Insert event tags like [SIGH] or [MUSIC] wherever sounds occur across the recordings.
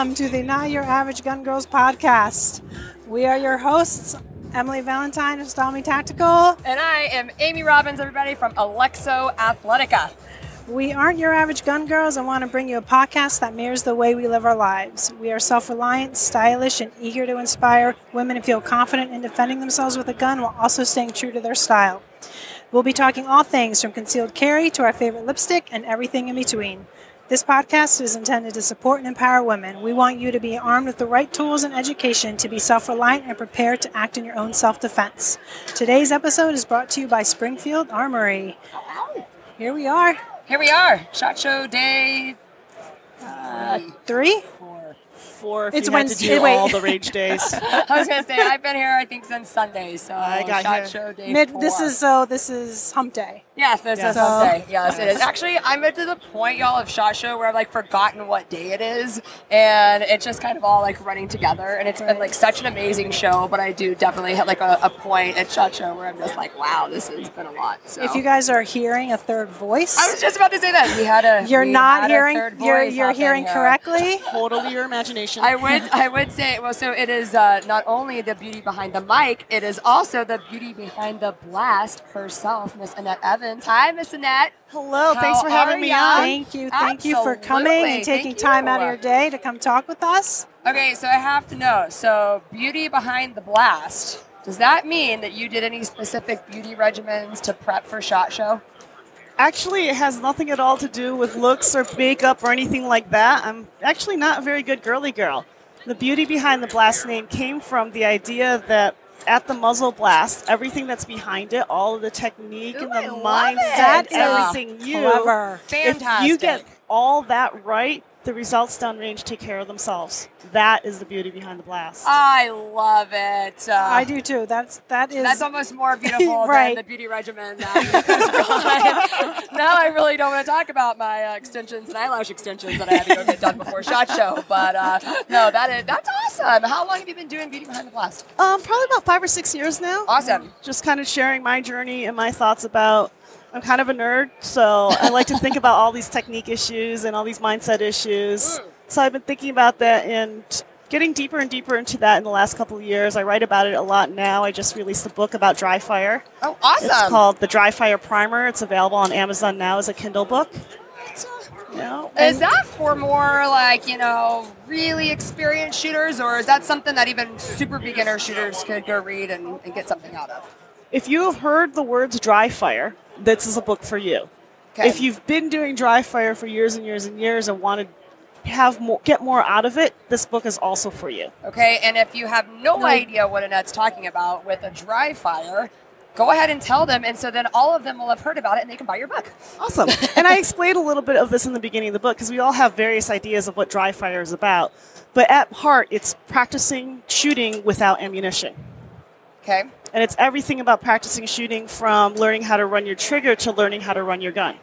welcome to the Not Your Average Gun Girls podcast. We are your hosts, Emily Valentine of Stallme Tactical. And I am Amy Robbins, everybody from Alexo Athletica. We aren't your average gun girls and want to bring you a podcast that mirrors the way we live our lives. We are self reliant, stylish, and eager to inspire women to feel confident in defending themselves with a gun while also staying true to their style. We'll be talking all things from concealed carry to our favorite lipstick and everything in between. This podcast is intended to support and empower women. We want you to be armed with the right tools and education to be self reliant and prepared to act in your own self defense. Today's episode is brought to you by Springfield Armory. Here we are, Here we are, Shot Show Day. Uh, three. Four if It's you had Wednesday- to do wait. all the rage days. [LAUGHS] I was gonna say I've been here I think since Sunday, so I got Shot here. Show Day. Mid. four. This is so. This is Hump Day. Yes, this Yes. is Sunday. Yes, it is. Actually, I'm at to the point, y'all, of Shot Show where I've like forgotten what day it is, and it's just kind of all like running together. And it's been like such an amazing show, but I do definitely hit like a, a point at Shot Show where I'm just like, wow, this has been a lot. So If you guys are hearing a third voice, I was just about to say that we had a. you're not hearing. You're you're hearing here. correctly. totally your imagination. I would I would say well so it is uh, not only the beauty behind the mic it is also the beauty behind the blast herself Miss Annette Evans hi Miss Annette Hello, How thanks for having me ya? on. Thank you. Thank you for coming and taking time out of your day to come talk with us. okay so I have to know so beauty behind the blast does that mean that you did any specific beauty regimens to prep for shot show Actually, it has nothing at all to do with looks or makeup or anything like that. I'm actually not a very good girly girl. The beauty behind the blast name came from the idea that at the muzzle blast, everything that's behind it, all of the technique Ooh, and the love mindset, it. Everything you Clever. If you get all that right, the results downrange take care of themselves. That is the beauty behind the blast. I love it uh, I do too. That's that is. That's almost more beautiful [LAUGHS] Right. than the beauty regimen. [LAUGHS] Now I really don't want to talk about my uh, extensions and eyelash extensions that I had to go get done before shot show. But uh, no, that is that's awesome. How long have you been doing beauty behind the blast? Um, probably about five or six years now. Awesome. Just kind of sharing my journey and my thoughts about. I'm kind of a nerd, so I like to think about all these technique issues and all these mindset issues. So I've been thinking about that and getting deeper and deeper into that in the last couple of years. I write about it a lot now. I just released a book about dry fire. Oh, awesome. It's called The Dry Fire Primer. It's available on Amazon now as a Kindle book. You know, Is that for more like you know really experienced shooters, or is that something that even super beginner shooters could go read and, and get something out of? if you have heard the words dry fire, this is a book for you. Okay. If you've been doing dry fire for years and years and years and want to have more, get more out of it, this book is also for you. Okay, and if you have no idea what Annette's talking about with a dry fire, go ahead and tell them, and so then all of them will have heard about it and they can buy your book. Awesome. [LAUGHS] and I explained a little bit of this in the beginning of the book because we all have various ideas of what dry fire is about. But at heart, it's practicing shooting without ammunition. Okay. And it's everything about practicing shooting from learning how to run your trigger to learning how to run your gun.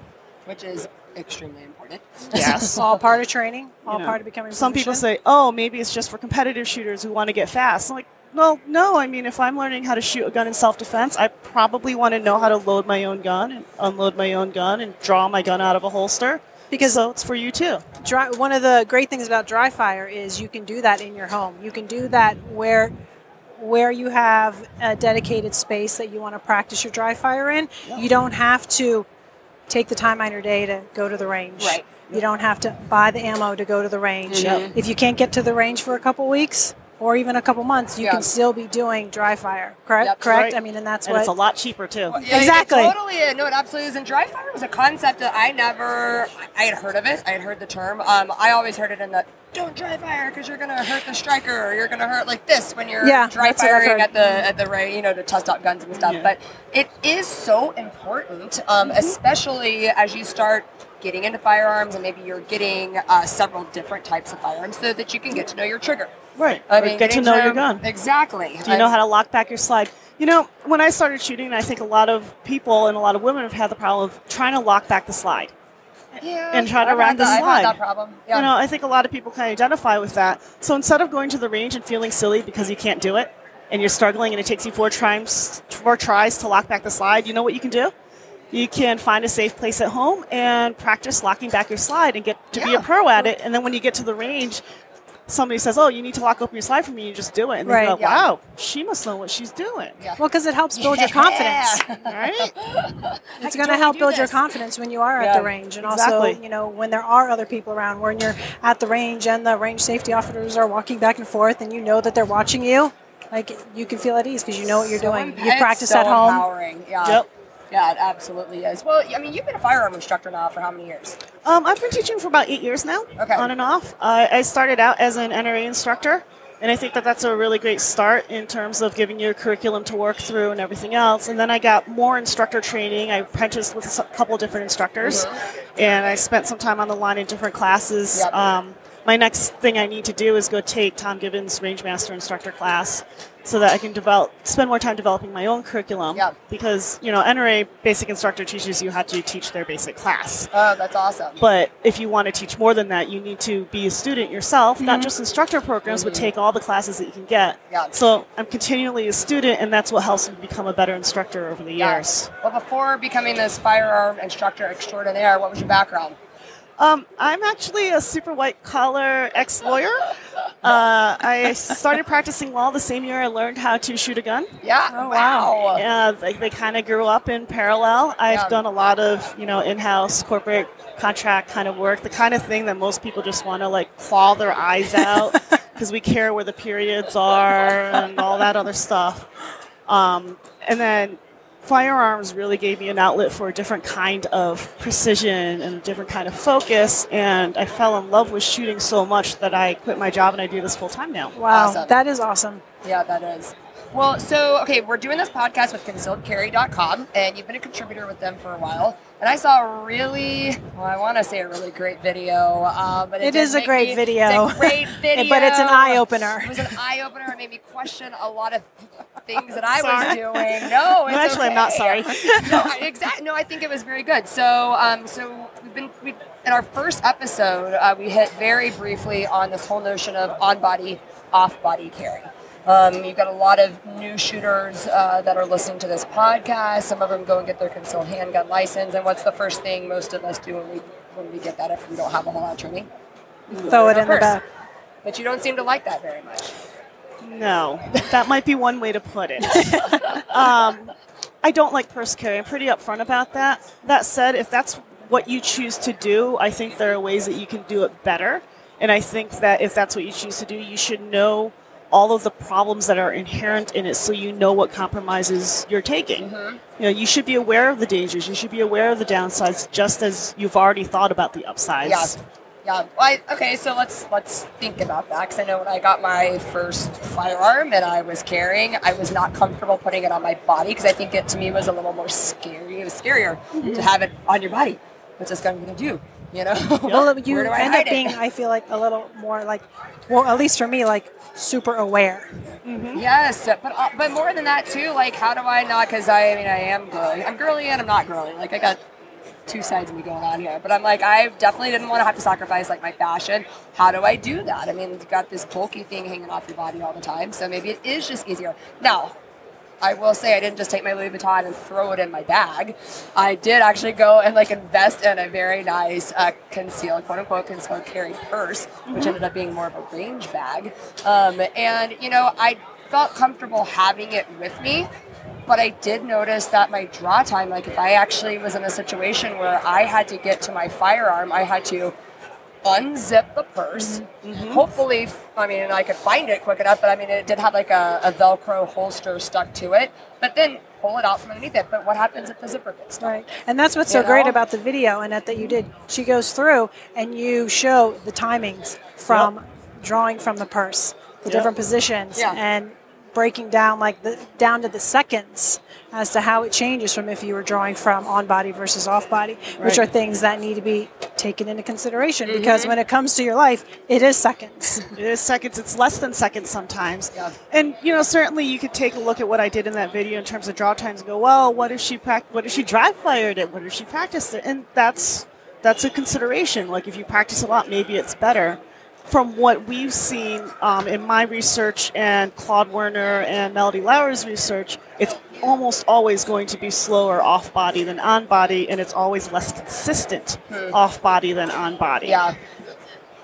Which is extremely important. Yes. [LAUGHS] all part of training. All You know, part of becoming. Some people say, "Oh, maybe it's just for competitive shooters who want to get fast." I'm like, well, no. I mean, if I'm learning how to shoot a gun in self-defense, I probably want to know how to load my own gun and unload my own gun and draw my gun out of a holster. Because so it's for you too. dry, one of the great things about dry fire is you can do that in your home. You can do that where where you have a dedicated space that you want to practice your dry fire in. You don't have to take the time on your day to go to the range. Right. You don't have to buy the ammo to go to the range. If you can't get to the range for a couple weeks or even a couple months, you Yeah. can still be doing dry fire. Correct? Yep. Correct? Right. I mean, and that's And what it's a lot cheaper too. Yeah, it Exactly. totally. No, it absolutely is. And dry fire was a concept that I never. I had heard of it. I had heard the term. Um, I always heard it in the don't dry fire because you're gonna hurt the striker or you're gonna hurt like this when you're Yeah, dry that's what I've firing at the at the range, you know, to test out guns and stuff. Yeah. But it is so important, um, Mm-hmm. especially as you start getting into firearms and maybe you're getting uh, several different types of firearms so that you can get to know your trigger. Right. I mean, get to know your um, gun. Exactly. Do you know how to lock back your slide? You know, when I started shooting, I think a lot of people and a lot of women have had the problem of trying to lock back the slide. yeah, and try to I've had the I've had slide. that problem. Yeah. You know, I think a lot of people can identify with that. So instead of going to the range and feeling silly because you can't do it and you're struggling and it takes you four tries, four tries to lock back the slide, you know what you can do? You can find a safe place at home and practice locking back your slide and get to be a pro at it. And then when you get to the range, somebody says, "Oh, you need to lock open your slide for me," you just do it, and they Right. go, Yeah. "Wow, she must know what she's doing." Yeah. Well, because it helps build your [LAUGHS] confidence. Right? [LAUGHS] It's going to help do build your confidence when you are Yeah, at the range, and also, you know, when there are other people around. When you're at the range and the range safety officers are walking back and forth, and you know that they're watching you, like you can feel at ease because you know what you're So doing. emp- You it's practice so at home. Empowering. Yeah. Yep. Yeah, it absolutely is. Well, I mean, you've been a firearm instructor now for how many years? Um, I've been teaching for about eight years now, Okay. on and off. Uh, I started out as an NRA instructor, and I think that that's a really great start in terms of giving you a curriculum to work through and everything else. And then I got more instructor training. I apprenticed with a couple different instructors, and I spent some time on the line in different classes. Yep. Um, my next thing I need to do is go take Tom Givens' Rangemaster instructor class so that I can develop spend more time developing my own curriculum. Yep. Because, you know, NRA basic instructor teaches you how to teach their basic class. Oh, that's awesome. But if you want to teach more than that, you need to be a student yourself, not just instructor programs, but take all the classes that you can get. Yeah. So I'm continually a student, and that's what helps me become a better instructor over the years. Well, before becoming this firearm instructor extraordinaire, what was your background? Um, I'm actually a super white collar ex lawyer. Uh, I started practicing law the same year I learned how to shoot a gun. Yeah. Oh, wow. Yeah, they, they kind of grew up in parallel. I've Yeah. done a lot of, you know, in-house corporate contract kind of work, the kind of thing that most people just want to like claw their eyes out [LAUGHS] because we care where the periods are and all that other stuff. Um, and then firearms really gave me an outlet for a different kind of precision and a different kind of focus. And I fell in love with shooting so much that I quit my job and I do this full time now. Wow, Awesome. that is awesome. Yeah, that is. Well, so okay, we're doing this podcast with concealedcarry.com, and you've been a contributor with them for a while. And I saw a really, well, I want to say a really great video, uh, but it, It is a great me- video. It's a great video, [LAUGHS] But it's an eye-opener. It was an eye opener. It made me question a lot of things that I was doing. No, actually, I'm not sorry. [LAUGHS] no, exactly. No, I think it was very good. So, um, so we've been we, in our first episode, uh, we hit very briefly on this whole notion of on-body, off-body carry. Um, you've got a lot of new shooters uh, that are listening to this podcast. Some of them go and get their concealed handgun license. And what's the first thing most of us do when we when we get that if we don't have a whole lot of training? Throw it our in the back. But you don't seem to like that very much. No, that might be one way to put it. [LAUGHS] um, I don't like purse carry. I'm pretty upfront about that. That said, if that's what you choose to do, I think there are ways that you can do it better. And I think that if that's what you choose to do, you should know all of the problems that are inherent in it so you know what compromises you're taking. Mm-hmm. You know, you should be aware of the dangers, you should be aware of the downsides just as you've already thought about the upsides. Yeah. Yeah. Well, I, okay, so let's let's think about that because I know when I got my first firearm and I was carrying, I was not comfortable putting it on my body because I think it to me was a little more scary. It was scarier mm-hmm. to have it on your body. What's this gun going to do? You know? [LAUGHS] Well, you Where do I end hide up it? being, I feel like, a little more like, well, at least for me, like super aware. Yes, but uh, but more than that too. Like, how do I not? Because I, I mean, I am girly. I'm girly and I'm not girly. Like, I got two sides of me going on here. But I'm like, I definitely didn't want to have to sacrifice like my fashion. How do I do that? I mean, you've got this bulky thing hanging off your body all the time, so maybe it is just easier. Now, I will say I didn't just take my Louis Vuitton and throw it in my bag. I did actually go and like invest in a very nice uh, concealed, quote unquote, concealed carry purse, which ended up being more of a range bag. Um, and you know, I felt comfortable having it with me. But I did notice that my draw time, like if I actually was in a situation where I had to get to my firearm, I had to unzip the purse. Mm-hmm. Hopefully, I mean, I could find it quick enough, but I mean, it did have like a, a Velcro holster stuck to it. But then pull it out from underneath it. But what happens if the zipper gets stuck? Right. And that's what's so You great about the video and that, that you did. She goes through and you show the timings from drawing from the purse, the Yep. different positions, Yeah. and breaking down like the down to the seconds as to how it changes from if you were drawing from on body versus off body, which are things that need to be taken into consideration because mm-hmm. when it comes to your life, it is seconds. [LAUGHS] It is seconds. It's less than seconds sometimes. Yeah. And you know, certainly you could take a look at what I did in that video in terms of draw times and go, well, what if she what if she dry fired it? What if she practiced it? And that's that's a consideration. Like if you practice a lot, maybe it's better. From what we've seen um, in my research and Claude Werner and Melody Lauer's research, it's almost always going to be slower off body than on body, and it's always less consistent off body than on body. Yeah.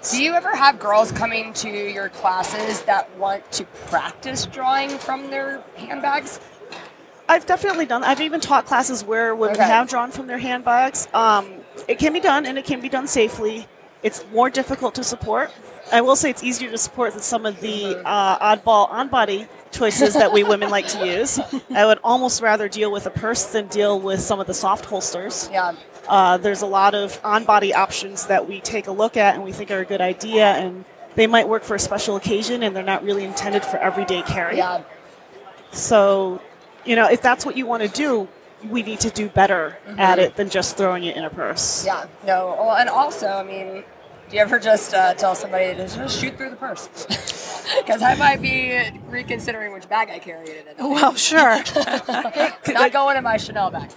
Do you ever have girls coming to your classes that want to practice drawing from their handbags? I've definitely done. I've even taught classes where women Okay. have drawn from their handbags. Um, it can be done, and it can be done safely. It's more difficult to support. I will say it's easier to support than some of the uh, oddball on-body choices that we women like to use. [LAUGHS] I would almost rather deal with a purse than deal with some of the soft holsters. Yeah. Uh, there's a lot of on-body options that we take a look at and we think are a good idea, and they might work for a special occasion, and they're not really intended for everyday carry. Yeah. So, you know, if that's what you want to do, we need to do better at it than just throwing it in a purse. Yeah. No. Well, and also, I mean, do you ever just uh, tell somebody to just shoot through the purse? [LAUGHS] Because I might be reconsidering which bag I carry it in. [LAUGHS] Well, sure. Not going in my Chanel bag.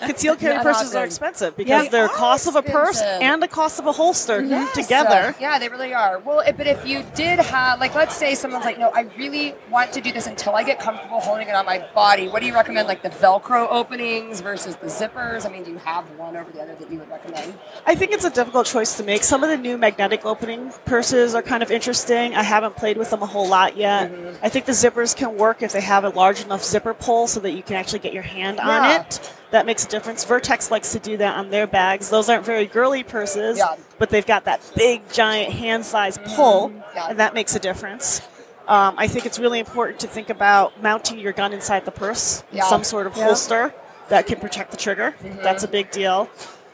Concealed carry [LAUGHS] Not purses are expensive because Yeah. they're They are cost of a purse and the cost of a holster Yes, together. uh, yeah, they really are. Well, it- but if you did have, like, let's say someone's like, no, I really want to do this until I get comfortable holding it on my body. What do you recommend, like the Velcro openings versus the zippers? I mean, do you have one over the other that you would recommend? I think it's a difficult choice to make. Some of the new magnetic opening purses are kind of interesting. I haven't played with them a whole lot yet. Mm-hmm. I think the zippers can work if they have a large enough zipper pull so that you can actually get your hand on it. That makes a difference. Vertx likes to do that on their bags. Those aren't very girly purses, Yeah. but they've got that big, giant hand size mm-hmm. pull, Yeah. and that makes a difference. Um, I think it's really important to think about mounting your gun inside the purse some sort of Yeah. holster that can protect the trigger. That's mm-hmm. a big deal.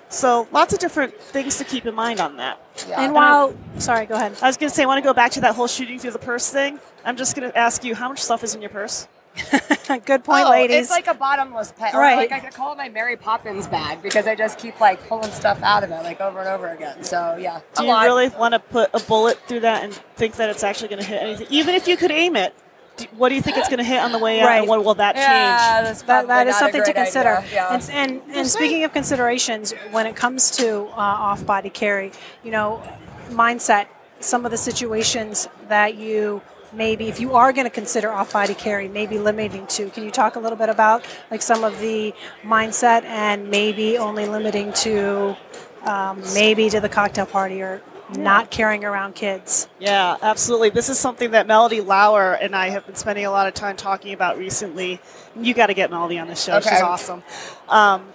So lots of different things to keep in mind on that. Yeah. And while, sorry, go ahead. I was going to say, I want to go back to that whole shooting through the purse thing. I'm just going to ask you, how much stuff is in your purse? [LAUGHS] Good point, oh, ladies. It's like a bottomless pit. Right. like I could call it my Mary Poppins bag because I just keep like pulling stuff out of it like over and over again. So yeah. Do a you lot. really want to put a bullet through that and think that it's actually going to hit anything? Even if you could aim it, do, what do you think it's going to hit on the way out, Right. and what will that Yeah, change? that's that, that is something to consider. Yeah. And, and, and speaking of considerations, when it comes to uh, off body carry, you know, mindset, some of the situations that you maybe, if you are going to consider off body carry, maybe limiting to. Can you talk a little bit about like some of the mindset and maybe only limiting to um, maybe to the cocktail party or not carrying around kids? Yeah, absolutely. This is something that Melody Lauer and I have been spending a lot of time talking about recently. You got to get Melody on the show. Okay. She's awesome. Um,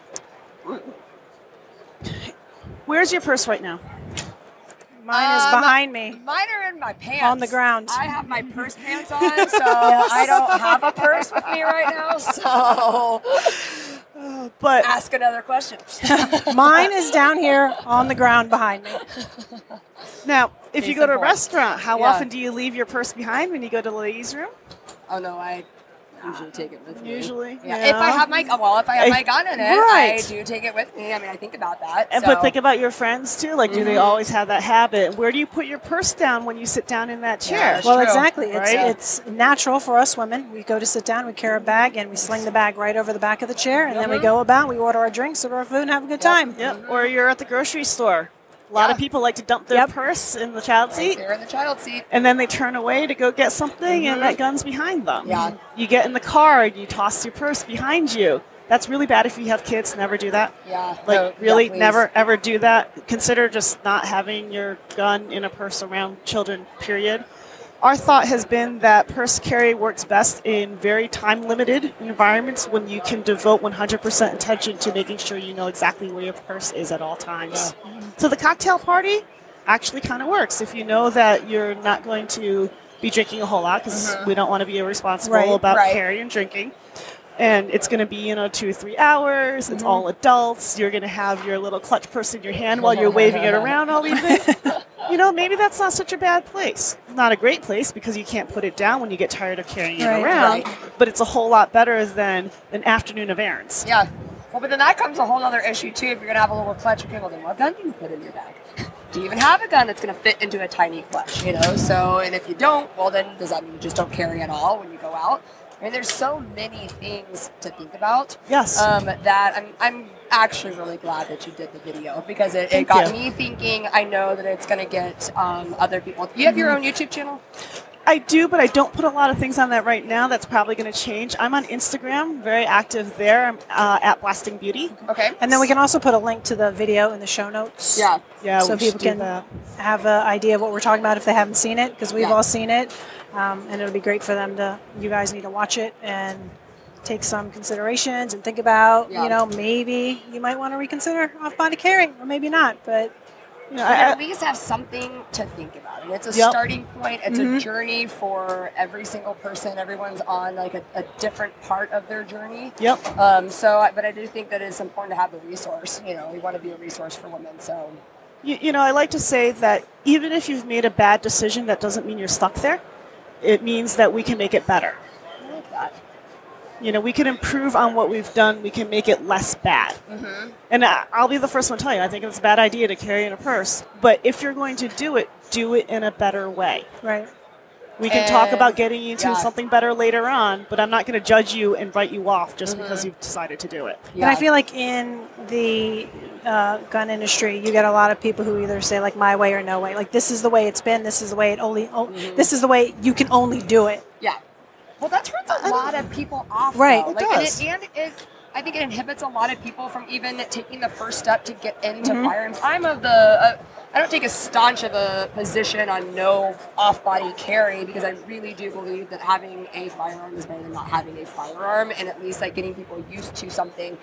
where's your purse right now? Mine is Um, behind me. Mine are in my pants. On the ground. I have my purse pants on, [LAUGHS] so I don't have a purse with me right now. So [LAUGHS] But ask another question. [LAUGHS] Mine is down here on the ground behind me. now, if you go to a restaurant, how Yeah. often do you leave your purse behind when you go to the ladies' room? Oh no, I usually take it with me. Usually, Yeah. If I have my well, if I have I- my gun in it, Right. I do take it with me. I mean, I think about that. And, so. But think about your friends too. Like, do they Mhm. always have that habit? Where do you put your purse down when you sit down in that chair? that's Well, true, exactly. It's right? it's natural for us women. We go to sit down, we carry a bag, and we sling the bag right over the back of the chair, and then we Mhm. go about. We order our drinks, order our food, and have a good time. Yep. Or you're at the grocery store. A lot of people like to dump their Yep. purse in the child seat. They're in the child seat. and then they turn away to go get something and that gun's behind them. Mm-hmm. Yeah. You get in the car and you toss your purse behind you. That's really bad if you have kids. Never do that. Yeah. Like, no, really, yeah, never ever do that. Consider just not having your gun in a purse around children, period. Our thought has been that purse carry works best in very time limited environments when you can devote 100% attention to making sure you know exactly where your purse is at all times. So the cocktail party actually kind of works if you know that you're not going to be drinking a whole lot because mm-hmm. we don't want to be irresponsible Right, about right. carrying and drinking. And it's going to be, you know, two or three hours. Mm-hmm. It's all adults. You're going to have your little clutch purse in your hand while you're waving it around all evening. [LAUGHS] you know, maybe that's not such a bad place. Not a great place because you can't put it down when you get tired of carrying it around. right. But it's a whole lot better than an afternoon of errands. Yeah. Well, but then that comes a whole other issue too. If you're gonna have a little clutch, okay, well then what gun do you put in your bag? Do you even have a gun that's gonna fit into a tiny clutch? You know. So, and if you don't, well then does that mean you just don't carry at all when you go out? I mean, there's so many things to think about. Yes. Um, that I'm, I'm actually really glad that you did the video because it, it got you. me thinking. I know that it's gonna get um, other people. You have your Mm-hmm. own YouTube channel. I do, but I don't put a lot of things on that right now. That's probably going to change. I'm on Instagram, very active there. I'm uh, at Blasting Beauty. Okay. And then we can also put a link to the video in the show notes. Yeah. Yeah, so people can that. have an idea of what we're talking about if they haven't seen it, because we've Yeah. all seen it, um, and it'll be great for them to. You guys need to watch it and take some considerations and think about. Yeah. You know, maybe you might want to reconsider off-body carry, or maybe not. But I- at least have something to think about. And it's a Yep. starting point. It's Mm-hmm. a journey for every single person. Everyone's on like a, a different part of their journey. Yep. Um, so, I- but I do think that it's important to have the resource. You know, we want to be a resource for women. So, You, you know, I like to say that even if you've made a bad decision, that doesn't mean you're stuck there. It means that we can make it better. I like that. You know, we can improve on what we've done. We can make it less bad. Mm-hmm. And I- I'll be the first one to tell you, I think it's a bad idea to carry in a purse. But if you're going to do it, do it in a better way. right, We can talk about getting you to yeah. something better later on, but I'm not going to judge you and write you off just Mm-hmm. because you've decided to do it. Yeah. and I feel like in the uh, gun industry, you get a lot of people who either say like my way or no way. Like this is the way it's been. This is the way it only. o- Mm-hmm. This is the way you can only do it. Yeah. Well, that turns a lot of people off. Right, though. it like, does. And, it, and it, I think it inhibits a lot of people from even taking the first step to get into Mm-hmm. firearms. I'm of the. Uh, I don't take a staunch of a position on no off-body carry because I really do believe that having a firearm is better than not having a firearm, and at least like getting people used to something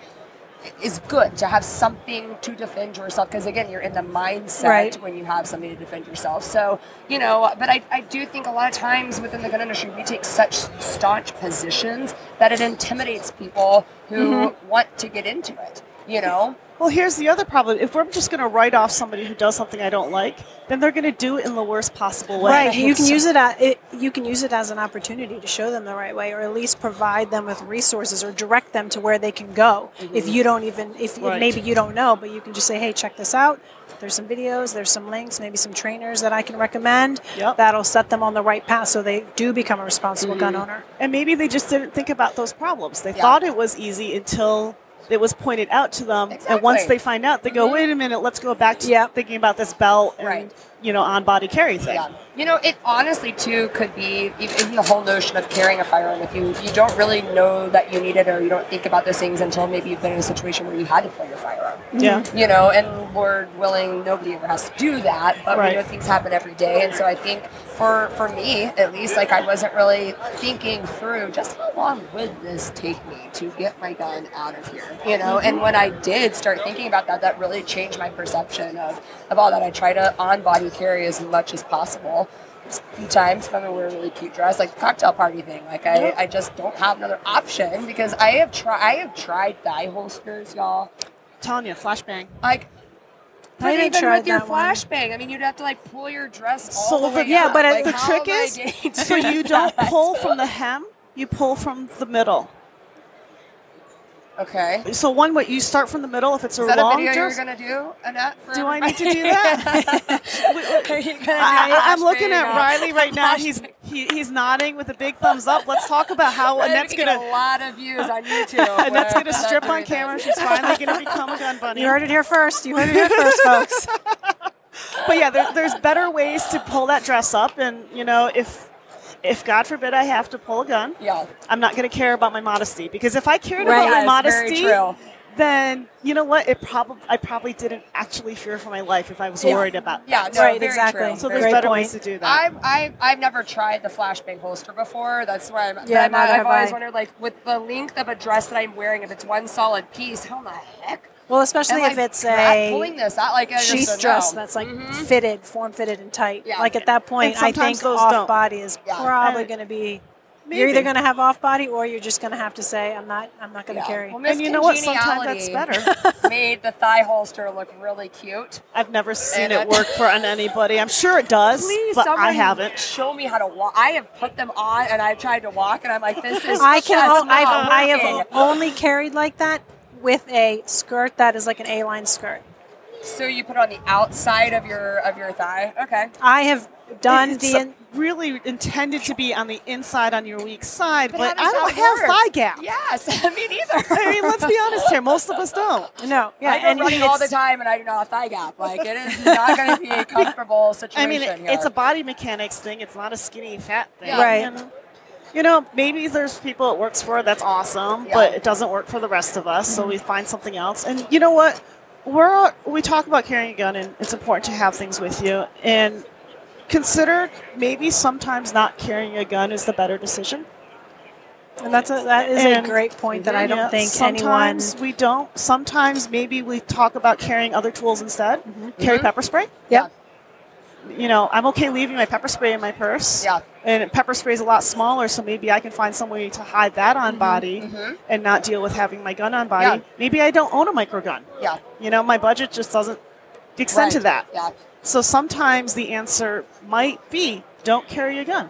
is good to have something to defend yourself because again you're in the mindset Right. when you have something to defend yourself so you know but I, I do think a lot of times within the gun industry we take such staunch positions that it intimidates people who Mm-hmm. want to get into it you know Well, here's the other problem. If we're just going to write off somebody who does something I don't like, then they're going to do it in the worst possible way. Right. You can use it, at, it. You can use it as an opportunity to show them the right way, or at least provide them with resources, or direct them to where they can go. If mm-hmm. you don't even, if Right. maybe you don't know, but you can just say, "Hey, check this out. There's some videos. There's some links. Maybe some trainers that I can recommend. Yep. That'll set them on the right path, so they do become a responsible gun mm-hmm. owner." And maybe they just didn't think about those problems. They Yeah. thought it was easy until it was pointed out to them. And once they find out, they go, mm-hmm. wait a minute, let's go back to Yep. thinking about this belt and, Right. You know, on body carry thing. Yeah. You know, it honestly too could be even the whole notion of carrying a firearm. If you you don't really know that you need it, or you don't think about those things until maybe you've been in a situation where you had to pull your firearm. Mm-hmm. Yeah. You know, and Lord willing, nobody ever has to do that. But Right. we know things happen every day, and so I think for for me at least, like I wasn't really thinking through just how long would this take me to get my gun out of here. You know, and mm-hmm. when I did start thinking about that, that really changed my perception of of all that. I try to on body carry as much as possible. A few times if I'm gonna wear a really cute dress, like the cocktail party thing. Like I, I just don't have another option because I have tried I have tried thigh holsters, y'all. telling you, flashbang. Like I but didn't even with your flashbang, I mean, you'd have to like pull your dress all So the the- way yeah, up. but like, the trick is, so you don't [LAUGHS] pull from the hem, you pull from the middle. Okay. So one way, you start from the middle if it's a Is that a long video you're gonna do, Annette? Do I need to do that? [LAUGHS] [LAUGHS] Are you do I, am looking at Riley right now. He's he, he's nodding with a big thumbs up. Let's talk about how [LAUGHS] Riley, Annette's gonna get a lot of views on YouTube. Annette's with gonna strip on camera. She's finally gonna become a gun bunny. You heard it here first. You heard it here first, folks. But yeah, there, there's better ways to pull that dress up, and you know if if God forbid I have to pull a gun, Yeah. I'm not going to care about my modesty because if I cared Right. about my modesty, then you know what? It probably I probably didn't actually fear for my life if I was Yeah. worried about. Yeah, that. no, Right, very exactly. True. So Very there's Great better point. ways to do that. I've, I've, I've never tried the flashbang holster before. That's why I'm. Yeah, I'm, neither I've have always I. wondered, like, with the length of a dress that I'm wearing, if it's one solid piece, how in the heck? Well, especially am if it's crap a pulling this out, like I just sheath don't dress know. that's like Mhm. fitted, form fitted, and tight. Yeah. Like at that point, point, I think those off don't. body is Yeah. probably going to be. Maybe. You're either going to have off body, or you're just going to have to say, "I'm not. I'm not going to Yeah. carry." Well, And you know what? Sometimes that's better. [LAUGHS] made the thigh holster look really cute. I've never seen And it work for on anybody. I'm sure it does, Please, but I haven't. show me how to walk. I have put them on and I've tried to walk, and I'm like, this is. I can. just o- I've, not I have working. only carried like that with a skirt that is like an A-line skirt. So you put it on the outside of your of your thigh. Okay. I have done It's the in- really intended to be on the inside on your weak side, But but, I don't have work? thigh gap. Yes, [LAUGHS] me neither. I mean, let's be honest here. Most of us don't. [LAUGHS] no, yeah, I go and running all the time, and I do not have thigh gap. Like it is not going to be a comfortable situation. [LAUGHS] I mean, it- here. it's a body mechanics thing. It's not a skinny fat thing. Yeah. Right. And, you know, maybe there's people it works for. That's awesome, Yeah. but it doesn't work for the rest of us. So we find something else. And you know what? We're we talk about carrying a gun, and it's important to have things with you. And consider maybe sometimes not carrying a gun is the better decision. and that's a, that is And- a great point that I don't Yeah, think anyone. sometimes we don't. Sometimes maybe we talk about carrying other tools instead. Carry Mhm. pepper spray. Yeah. You know, I'm okay leaving my pepper spray in my purse. Yeah. And pepper spray is a lot smaller, so maybe I can find some way to hide that on body Mhm. and not deal with having my gun on body. Yeah. Maybe I don't own a micro gun. Yeah. You know, my budget just doesn't extend to that. Yeah. So sometimes the answer might be don't carry a gun.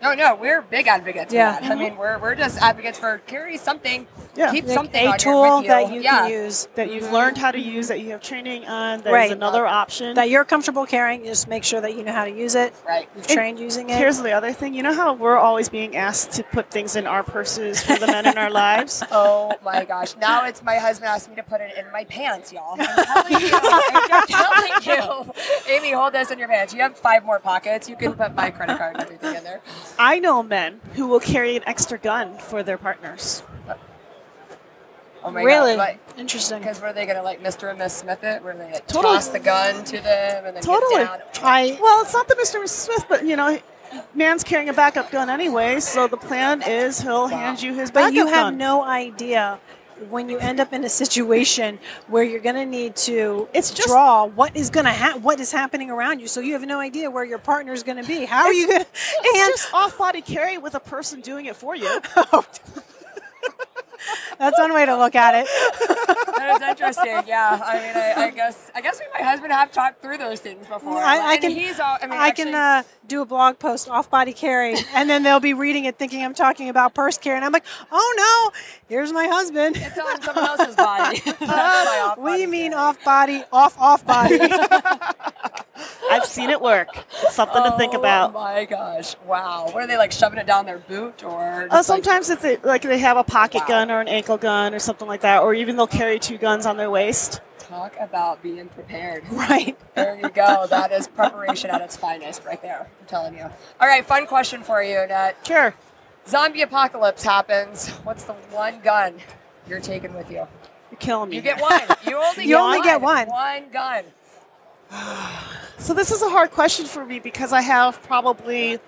No, no, we're big advocates Yeah. for that. I mean, we're, we're just advocates for carry something, Yeah. keep Like something a on your- tool you. that you yeah. can use That you've Mhm. learned how to use, that you have training on, there's Right. another option. that you're comfortable carrying. Just make sure that you know how to use it. Right. You've trained using it. Here's the other thing. You know how we're always being asked to put things in our purses for the men in our lives? [LAUGHS] Oh my gosh! Now it's my husband asked me to put it in my pants, y'all. I'm telling [LAUGHS] you, I'm telling you. Amy, hold this in your pants. You have five more pockets. You can put my credit card and everything in there. I know men who will carry an extra gun for their partners. Oh my really god! interesting. Because were they gonna like Mr. and Miss Smith it? Where they like, Totally. toss the gun to them and then Totally. get down? I Well, it's not the Mr. and Mrs. Smith, but you know, man's carrying a backup gun anyway, so the plan is he'll hand you his backup But you have gun. no idea when you end up in a situation where you're going to need to It's just- draw what is going to ha- what is happening around you. So you have no idea where your partner is going to be. How are you going to? it's just off-body carry with a person doing it for you. [LAUGHS] Oh. That's one way to look at it. That is interesting. Yeah, I mean, I, I guess I guess we, my husband, have talked through those things before. I, I can. He's all. I mean, I actually, can uh, do a blog post off body carry, and then they'll be reading it thinking I'm talking about purse carry, and I'm like, oh no, here's my husband. It's on someone else's body. [LAUGHS] That's my off What do you mean off body? Off off body. [LAUGHS] I've seen it work. It's something to think about. Oh my gosh! Wow. What are they like shoving it down their boot or? Uh, like- sometimes if they like they have a pocket Wow. gun or an ankle gun or something like that, or even they'll carry two guns on their waist. talk about being prepared. [LAUGHS] right. There you go. That is preparation at its finest, right there. I'm telling you. All right, fun question for you, Annette. Sure. Zombie apocalypse happens. What's the one gun you're taking with you? You're killing me. You get one. You only [LAUGHS] You get only one. get one. One gun. So this is a hard question for me because I have probably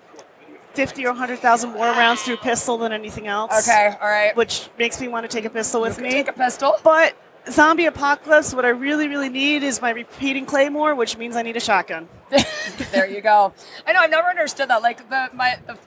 fifty or hundred thousand more rounds through pistol than anything else. Okay. All right. Which makes me want to take a pistol with me. Take a pistol. But zombie apocalypse, what I really, really need is my repeating claymore, which means I need a shotgun. [LAUGHS] there you go. I know. I've never understood that. Like the my the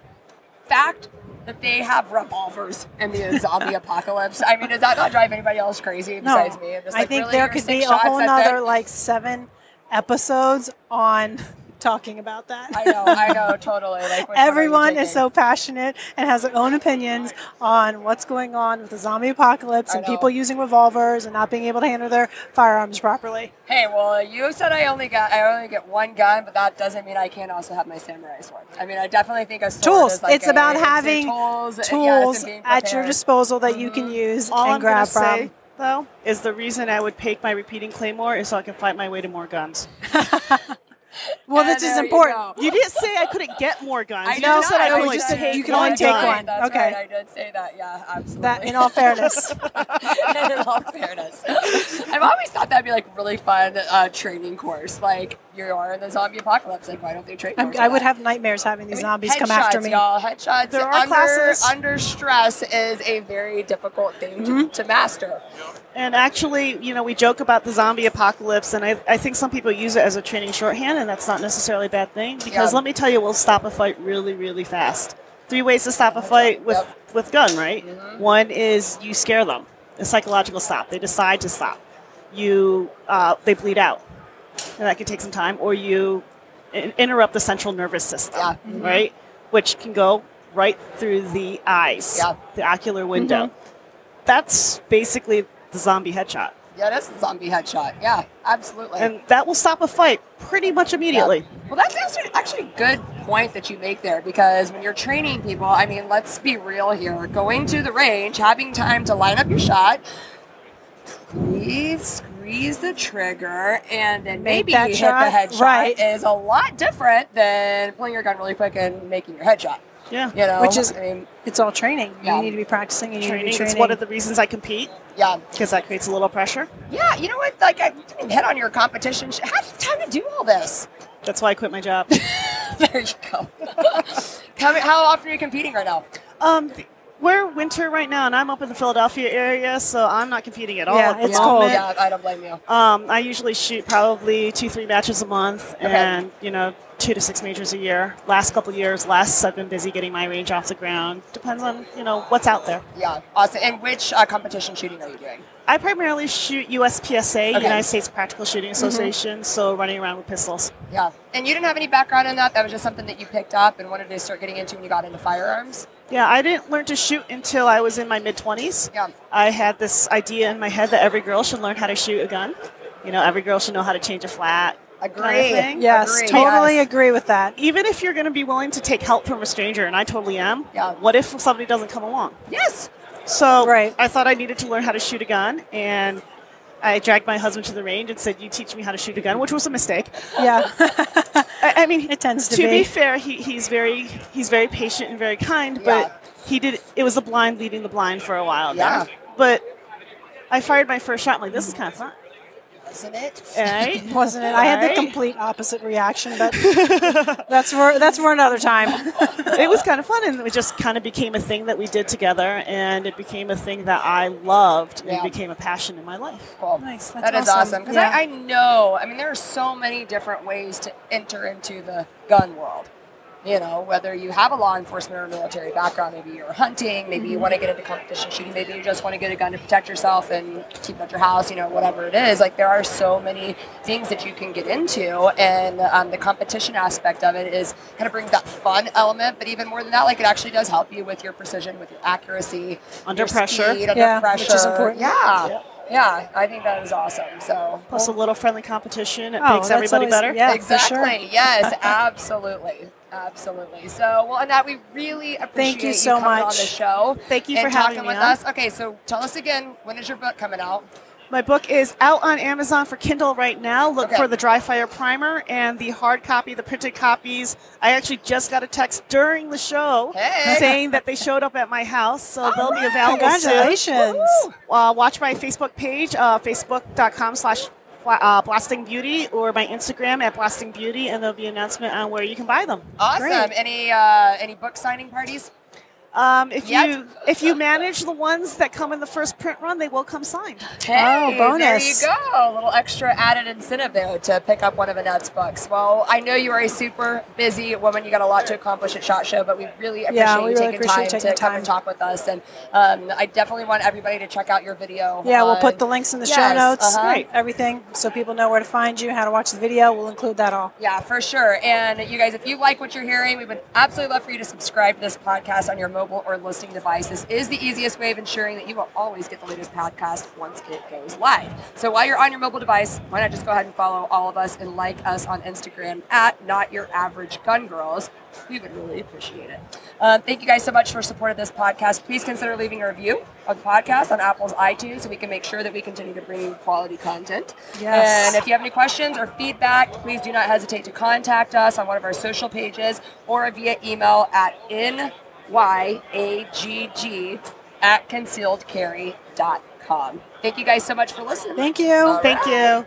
fact that they have revolvers in the [LAUGHS] zombie apocalypse. I mean, does that not drive anybody else crazy No, besides me? I'm just I like, think really, there could be a whole it? like seven episodes on [LAUGHS] talking about that. I know. I know. [LAUGHS] Totally. Like which one are you Everyone is so passionate and has their own opinions on what's going on with the zombie apocalypse and people using revolvers and not being able to handle their firearms properly. Hey, well, you said I only got I only get one gun, but that doesn't mean I can't also have my samurai sword. I mean, I definitely think a sword Tools. is like it's a- about it's a having tools, tools and being at your disposal that you can mm-hmm. use All and I'm grab from. say, though, is the reason I would take my repeating claymore is so I can fight my way to more guns. [LAUGHS] well, this is there you important. You didn't say I couldn't get more [LAUGHS] guns. I you know. just said I could you take you can only one take gun. one. That's Okay. right. I did say that. Yeah, absolutely. That, in all fairness, [LAUGHS] [LAUGHS] in all fairness, I've always thought that'd be like really fun uh, training course. Like you are in the zombie apocalypse. Like why don't they train? I would have nightmares having these I mean, zombies come after me. Y'all, headshots There are under, classes. under stress is a very difficult thing Mm-hmm. to master. And actually, you know, we joke about the zombie apocalypse, and I, I think some people use it as a training shorthand, and that's not necessarily a bad thing. Because Yeah. let me tell you, we'll stop a fight really, really fast. Three ways to stop a fight with, Yep. with gun, right? Mm-hmm. One is you scare them, a psychological stop. They decide to stop. You, uh, they bleed out, and that can take some time. Or you in- interrupt the central nervous system, Yeah. right? Mm-hmm. Which can go right through the eyes, Yeah. the ocular mm-hmm. window. That's basically the zombie headshot. Yeah, that's the zombie headshot. Yeah, absolutely. And that will stop a fight pretty much immediately. Yeah. Well, that's actually, a good point that you make there because when you're training people, I mean, let's be real here. Going to the range, having time to line up your shot, squeeze, squeeze the trigger, and then maybe hit the headshot right. is a lot different than pulling your gun really quick and making your headshot. Yeah. You know, Which is- I mean, It's all training. Yeah. You need to be practicing and you Training need to be training. one of the reasons I compete yeah, because that creates a little pressure. yeah. You know what? Like, I didn't even hit on your competition. How do you have time to do all this? That's why I quit my job. [LAUGHS] there you go. [LAUGHS] how, how often are you competing right now? um, we're winter right now, and I'm up in the Philadelphia area, so I'm not competing at all. Yeah, it's moment. cold. Yeah, I don't blame you. Um, I usually shoot probably two, three matches a month, Okay. and you know, two to six majors a year. Last couple of years, less. I've been busy getting my range off the ground. Depends on you know what's out there. Yeah, awesome. And which uh, competition shooting are you doing? I primarily shoot USPSA, Okay. United States Practical Shooting Association, so running around with pistols. Yeah. And you didn't have any background in that? That was just something that you picked up and wanted to start getting into when you got into firearms? Yeah, I didn't learn to shoot until I was in my mid 20s. Yeah. I had this idea in my head that every girl should learn how to shoot a gun. You know, every girl should know how to change a flat. Agree. Kind of thing. Yes, Agree, totally yes. agree with that. Even if you're going to be willing to take help from a stranger, and I totally am, Yeah. what if somebody doesn't come along? Yes. So Right. I thought I needed to learn how to shoot a gun, and I dragged my husband to the range and said, "You teach me how to shoot a gun," which was a mistake. Yeah. [LAUGHS] I, I mean, It tends to to be. be fair, he, he's very he's very patient and very kind, Yeah. but he did it was the blind leading the blind for a while. there. Yeah. But I fired my first shot. I'm like, this is kind of fun, Isn't it? right? [LAUGHS] Wasn't it? I had the complete opposite reaction, but [LAUGHS] that's for that's for another time. [LAUGHS] it was kind of fun, and it just kind of became a thing that we did together, and it became a thing that I loved, and Yeah. it became a passion in my life. Cool. Nice, that's That is awesome. awesome. Because Yeah. I, I know, I mean, there are so many different ways to enter into the gun world. You know, whether you have a law enforcement or military background, maybe you're hunting, maybe you want to get into competition shooting, maybe you just want to get a gun to protect yourself and keep it at your house, you know, whatever it is. Like, there are so many things that you can get into, and um, the competition aspect of it is kind of brings that fun element. But even more than that, like, it actually does help you with your precision, with your accuracy, Under your pressure. speed, under Yeah, pressure. which is important. Yeah. Yeah. Yeah, I think that is awesome. So Plus, a little friendly competition, it Oh, makes everybody always- better. yeah. for exactly. sure. Yes, absolutely. Absolutely. So, well, Annette, we really appreciate you so coming on the show. Thank you for having talking me with on. us. Okay, so tell us again, when is your book coming out? My book is out on Amazon for Kindle right now. Look Okay. for the Dry Fire Primer and the hard copy, the printed copies. I actually just got a text during the show Hey. saying that they showed up at my house, so they'll be available soon. Congratulations. Uh, watch my Facebook page, uh, facebook.com slash uh, Blasting Beauty, or my Instagram at Blasting Beauty, and there'll be an announcement on where you can buy them. Awesome. Great. Any uh, any book signing parties? Um, if Yep. you if you manage the ones that come in the first print run, they will come signed. Hey, Oh, bonus. There you go. A little extra added incentive there to pick up one of Annette's books. Well, I know you are a super busy woman. You got a lot to accomplish at SHOT Show, but we really appreciate Yeah, we you really taking appreciate time taking to come time. and talk with us. And um, I definitely want everybody to check out your video. Yeah, we'll put the links in the show notes. uh-huh. Right, everything, so people know where to find you, how to watch the video. We'll include that all. Yeah, for sure. And you guys, if you like what you're hearing, we would absolutely love for you to subscribe to this podcast on your mobile or listening device. This is the easiest way of ensuring that you will always get the latest podcast once it goes live. So while you're on your mobile device, why not just go ahead and follow all of us and like us on Instagram at Not Your Average Gun Girls. We would really appreciate it. Um, thank you guys so much for supporting this podcast. Please consider leaving a review of the podcast on Apple's iTunes so we can make sure that we continue to bring you quality content. Yes. And if you have any questions or feedback, please do not hesitate to contact us on one of our social pages or via email at nyagg at concealedcarry.com. Thank you guys so much for listening. Thank you. All Thank you.